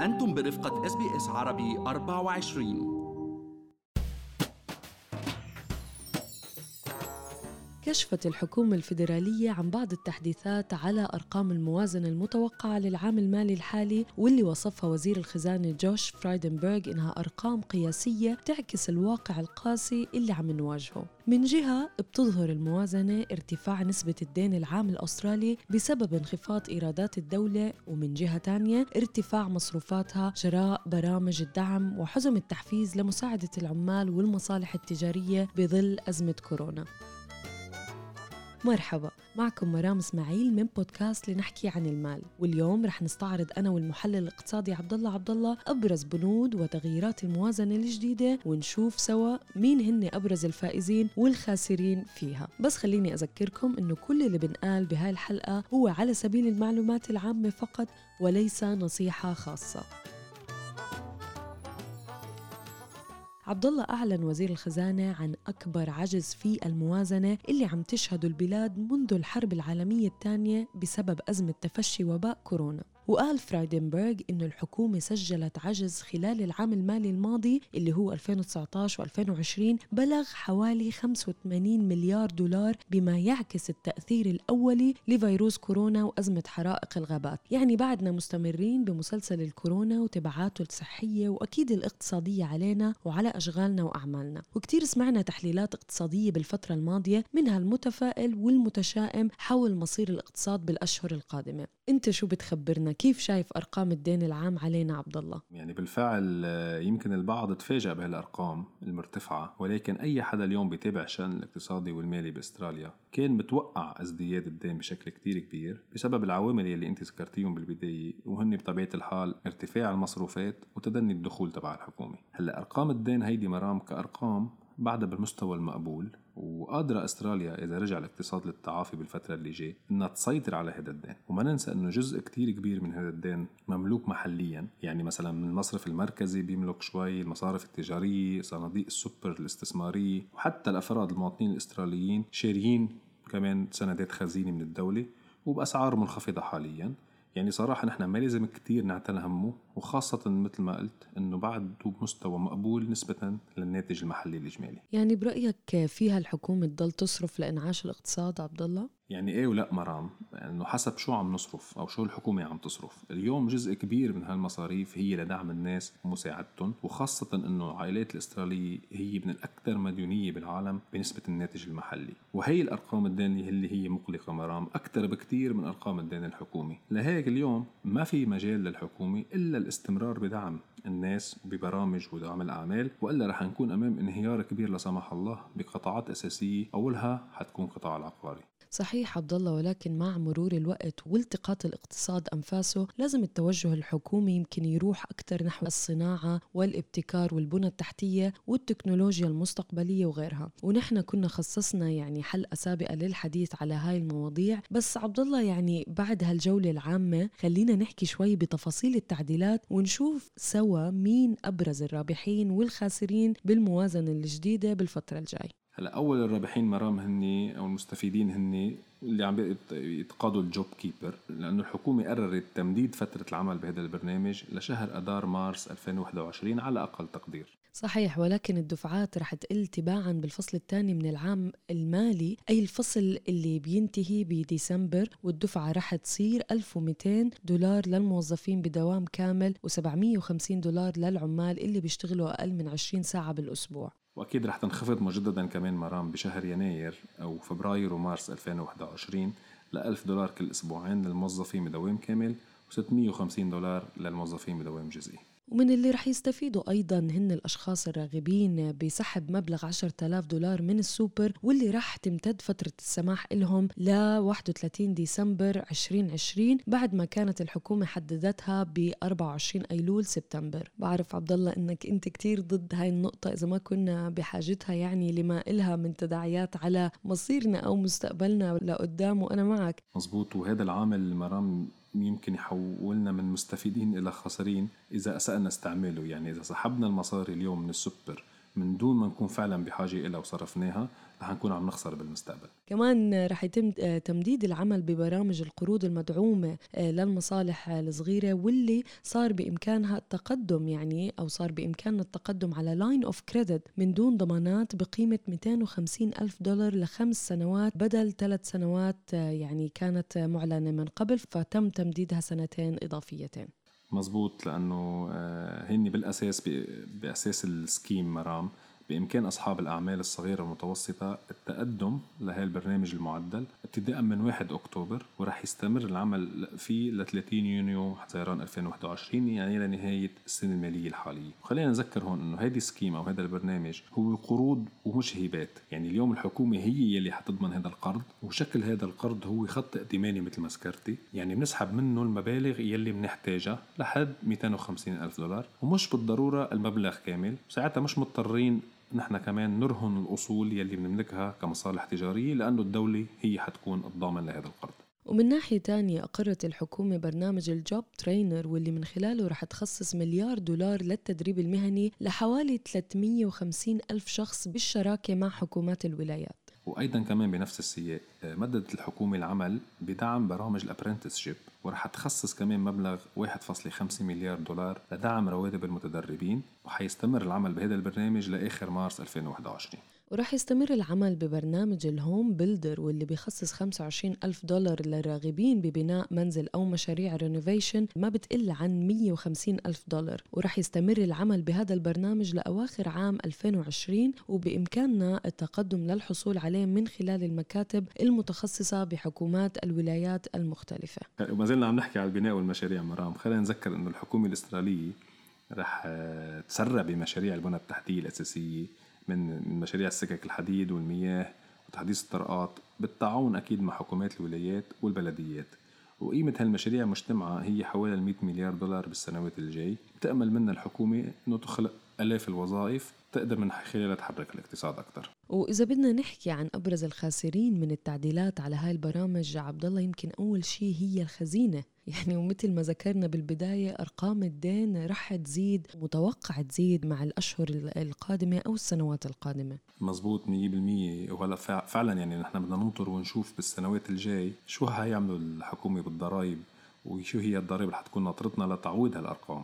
أنتم برفقة إس عربي 24 كشفت الحكومة الفيدرالية عن بعض التحديثات على أرقام الموازنة المتوقعة للعام المالي الحالي واللي وصفها وزير الخزانة جوش فرايدنبرغ إنها أرقام قياسية تعكس الواقع القاسي اللي عم نواجهه. من جهة بتظهر الموازنة ارتفاع نسبة الدين العام الأسترالي بسبب انخفاض إيرادات الدولة ومن جهة تانية ارتفاع مصروفاتها جراء برامج الدعم وحزم التحفيز لمساعدة العمال والمصالح التجارية بظل أزمة كورونا. مرحبا معكم مرام إسماعيل من بودكاست لنحكي عن المال. واليوم رح نستعرض أنا والمحلل الاقتصادي عبد الله عبد الله أبرز بنود وتغييرات الموازنة الجديدة ونشوف سوا مين هن أبرز الفائزين والخاسرين فيها. بس خليني أذكركم إنه كل اللي بنقال بهاي الحلقة هو على سبيل المعلومات العامة فقط وليس نصيحة خاصة. عبد الله أعلن وزير الخزانة عن أكبر عجز في الموازنة اللي عم تشهده البلاد منذ الحرب العالمية الثانية بسبب أزمة تفشي وباء كورونا. وقال فرايدنبرغ إنه الحكومة سجلت عجز خلال العام المالي الماضي اللي هو 2019 و2020 بلغ حوالي 85 مليار دولار بما يعكس التأثير الأولي لفيروس كورونا وأزمة حرائق الغابات. يعني بعدنا مستمرين بمسلسل الكورونا وتبعاته الصحية وأكيد الاقتصادية علينا وعلى أشغالنا وأعمالنا. وكتير سمعنا تحليلات اقتصادية بالفترة الماضية منها المتفائل والمتشائم حول مصير الاقتصاد بالأشهر القادمة. أنت شو بتخبرنا كيف شايف أرقام الدين العام علينا عبد الله؟ يعني بالفعل آه، يمكن البعض تفاجأ بهالأرقام المرتفعة ولكن أي حدا اليوم بيتابع الشان الاقتصادي والمالي بأستراليا كان متوقع ازدياد الدين بشكل كتير كبير بسبب العوامل اللي أنت ذكرتيهم بالبداية وهن بطبيعة الحال ارتفاع المصروفات وتدني الدخول تبع الحكومة. هلأ أرقام الدين هيدي مرام كأرقام بعدها بالمستوى المقبول وقادرة أستراليا إذا رجع الاقتصاد للتعافي بالفترة اللي جاي إنها تسيطر على هذا الدين. وما ننسى إنه جزء كتير كبير من هذا الدين مملوك محليا. يعني مثلا من المصرف المركزي بيملك شوي المصارف التجارية صناديق السوبر الاستثمارية وحتى الأفراد المواطنين الأستراليين شاريين كمان سندات خزينة من الدولة وبأسعار منخفضة حاليا. يعني صراحة نحن ما لازم كتير نعتنى همه وخاصة مثل ما قلت إنه بعد بمستوى مقبول نسبة للناتج المحلي الإجمالي يعني برأيك فيها الحكومة تضل تصرف لإنعاش الاقتصاد عبد الله؟ يعني إيه ولأ مرام انه حسب شو عم نصرف أو شو الحكومة عم تصرف. اليوم جزء كبير من هالمصاريف هي لدعم الناس ومساعدتهم وخاصة إنه العائلات الأسترالية هي من الأكثر مديونية بالعالم بنسبة الناتج المحلي. وهي الأرقام الدين اللي هي مقلقة مرام أكثر بكثير من أرقام الدين الحكومي لهيك اليوم ما في مجال للحكومة إلا الاستمرار بدعم الناس ببرامج ودعم الأعمال وإلا رح نكون أمام انهيار كبير لا سمح الله بقطاعات أساسية أولها حتكون قطاع العقاري. صحيح عبد الله ولكن مع مرور الوقت والتقاط الاقتصاد أنفاسه لازم التوجه الحكومي يمكن يروح أكثر نحو الصناعة والابتكار والبنى التحتية والتكنولوجيا المستقبلية وغيرها. ونحن كنا خصصنا يعني حلقة سابقة للحديث على هاي المواضيع بس عبد الله يعني بعد هالجولة العامة خلينا نحكي شوي بتفاصيل التعديلات ونشوف سوا مين أبرز الرابحين والخاسرين بالموازنة الجديدة بالفترة الجاي هلا أول الرابحين مرام هني أو المستفيدين هني اللي عم يتقاضوا الجوب كيبر لأنه الحكومة قررت تمديد فترة العمل بهذا البرنامج لشهر أذار مارس 2021 على أقل تقدير. صحيح ولكن الدفعات رح تقل تباعا بالفصل الثاني من العام المالي أي الفصل اللي بينتهي بديسمبر والدفعة رح تصير 1200 دولار للموظفين بدوام كامل و750 دولار للعمال اللي بيشتغلوا أقل من 20 ساعة بالأسبوع. وأكيد رح تنخفض مجددا كمان مرام بشهر يناير أو فبراير ومارس 2021 ل 1000 دولار كل أسبوعين للموظفين بدوام كامل و650 دولار للموظفين بدوام جزئي. ومن اللي رح يستفيدوا أيضا هن الأشخاص الراغبين بسحب مبلغ 10000 دولار من السوبر واللي رح تمتد فترة السماح لهم ل 31 ديسمبر 2020 بعد ما كانت الحكومة حددتها ب 24 أيلول سبتمبر. بعرف عبد الله أنك أنت كتير ضد هاي النقطة إذا ما كنا بحاجتها يعني لما إلها من تداعيات على مصيرنا أو مستقبلنا لقدام وأنا معك. مزبوط وهذا العامل مرام يمكن يحولنا من مستفيدين إلى خاسرين إذا أسأنا استعماله يعني إذا سحبنا المصاري اليوم من السوبر من دون ما نكون فعلا بحاجة إلها وصرفناها رح نكون عم نخسر بالمستقبل. كمان رح يتم آه، تمديد العمل ببرامج القروض المدعومة آه، للمصالح الصغيرة واللي صار بإمكانها التقدم يعني أو صار بإمكاننا التقدم على line of credit من دون ضمانات بقيمة 250 ألف دولار لخمس سنوات بدل ثلاث سنوات آه، يعني كانت معلنة من قبل فتم تمديدها سنتين إضافيتين. مزبوط لأنه هني بالأساس بأساس ال scheme مرام بإمكان أصحاب الأعمال الصغيرة والمتوسطة التقدم لهي البرنامج المعدل ابتداء من 1 أكتوبر ورح يستمر العمل فيه ل 30 يونيو حزيران 2021 يعني لنهاية السنة المالية الحالية. وخلينا نذكر هون أنه هيدي scheme أو هذا البرنامج هو قروض ومش هبات يعني اليوم الحكومة هي يلي حتضمن هذا القرض وشكل هذا القرض هو خط ائتماني مثل ما ذكرتي. يعني بنسحب منه المبالغ يلي بنحتاجها لحد 250 ألف دولار ومش بالضرورة المبلغ كامل. ساعتها مش مضطرين نحن كمان نرهن الأصول يلي بنملكها كمصالح تجارية لأنه الدولة هي حتكون الضامن لهذا القرض. ومن ناحية تانية أقرت الحكومة برنامج ال JobTrainer واللي من خلاله رح تخصص مليار دولار للتدريب المهني لحوالي 350 ألف شخص بالشراكة مع حكومات الولايات. وأيضا كمان بنفس السياق آه، مددت الحكومة العمل بدعم برامج ال apprenticeship ورح تخصص كمان مبلغ 1.5 مليار دولار لدعم رواتب المتدربين وحيستمر العمل بهذا البرنامج لآخر مارس 2021 ورح يستمر العمل ببرنامج ال HomeBuilder واللي بيخصص 25 ألف دولار للراغبين ببناء منزل أو مشاريع renovation ما بتقل عن 150 ألف دولار. ورح يستمر العمل بهذا البرنامج لأواخر عام 2020 وبإمكاننا التقدم للحصول عليه من خلال المكاتب المتخصصة بحكومات الولايات المختلفة. وما زلنا عم نحكي على البناء والمشاريع مرام. خلينا نذكر أنه الحكومة الإسترالية رح تسرع بمشاريع البنى التحتية الأساسية. من مشاريع السكك الحديد والمياه وتحديث الطرقات بالتعاون أكيد مع حكومات الولايات والبلديات. وقيمة هالمشاريع مجتمعة هي حوالي 100 مليار دولار بالسنوات الجاي. بتأمل منها الحكومة أنه تخلق آلاف الوظائف تقدر من خلالها تحرك الاقتصاد أكثر وإذا بدنا نحكي عن أبرز الخاسرين من التعديلات على هاي البرامج عبد الله يمكن أول شيء هي الخزينة. يعني ومثل ما ذكرنا بالبداية أرقام الدين رح تزيد متوقع تزيد مع الأشهر القادمة أو السنوات القادمة. مزبوط 100% وهلا فعلا يعني نحن بدنا ننطر ونشوف بالسنوات الجاي شو هيعملوا الحكومة بالضرائب وشو هي الضرائب اللي حتكون ناطرتنا لتعويض هالأرقام.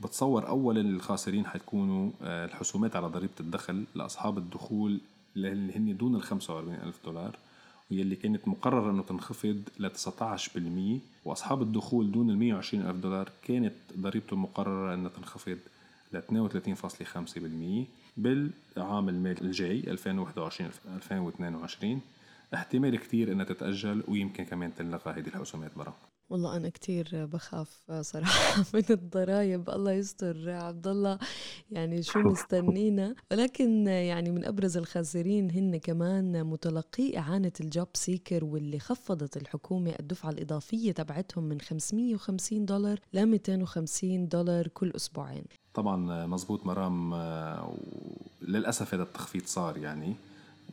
بتصور أولا الخاسرين حيكونوا آه، الحسومات على ضريبة الدخل لأصحاب الدخول اللي هن دون ال 45 ألف دولار واللي كانت مقررة أنه تنخفض ل 19% وأصحاب الدخول دون ال 120 ألف دولار كانت ضريبته المقررة أنها تنخفض ل 32.5% بالعام المالي الجاي 2021 2022 احتمال كتير إنها تتأجل ويمكن كمان تنلغى هذه الحسومات برا. والله أنا كتير بخاف صراحة من الضرايب. الله يستر عبد الله يعني شو مستنينا. ولكن يعني من أبرز الخاسرين هن كمان متلقي إعانة الجوب سيكر واللي خفضت الحكومة الدفعة الإضافية تبعتهم من 550 دولار ل 250 دولار كل أسبوعين. طبعا مزبوط مرام للأسف هذا التخفيض صار يعني.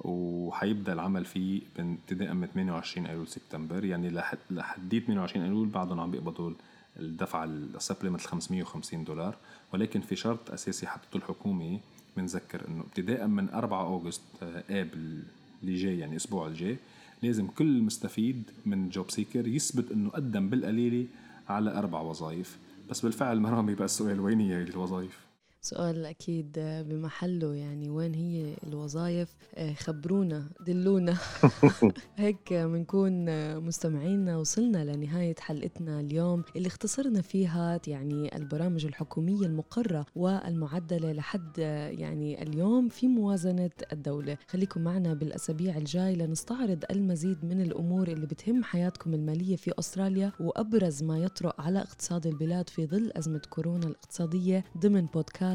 وحيبدا العمل فيه ابتداء من 28 أيلول سبتمبر يعني لحد لحديت 28 أيلول بعدهم عم بيقبضوا الدفعه ال supplement 550 دولار. ولكن في شرط أساسي حطته الحكومة بنذكر إنه ابتداء من 4 August آه، اب اللي جاي يعني الأسبوع الجاي لازم كل مستفيد من JobSeeker يثبت إنه قدم بالقليلة على أربع وظائف. بس بالفعل مرام بيبقى السؤال وين هي الوظائف؟ سؤال أكيد بمحله يعني وين هي الوظائف آه، خبرونا دلونا. هيك بنكون مستمعينا وصلنا لنهاية حلقتنا اليوم. اللي اختصرنا فيها يعني البرامج الحكومية المقرة والمعدلة لحد يعني اليوم في موازنة الدولة. خليكم معنا بالأسابيع الجاي لنستعرض المزيد من الأمور اللي بتهم حياتكم المالية في أستراليا وأبرز ما يطرق على اقتصاد البلاد في ظل أزمة كورونا الاقتصادية ضمن بودكاست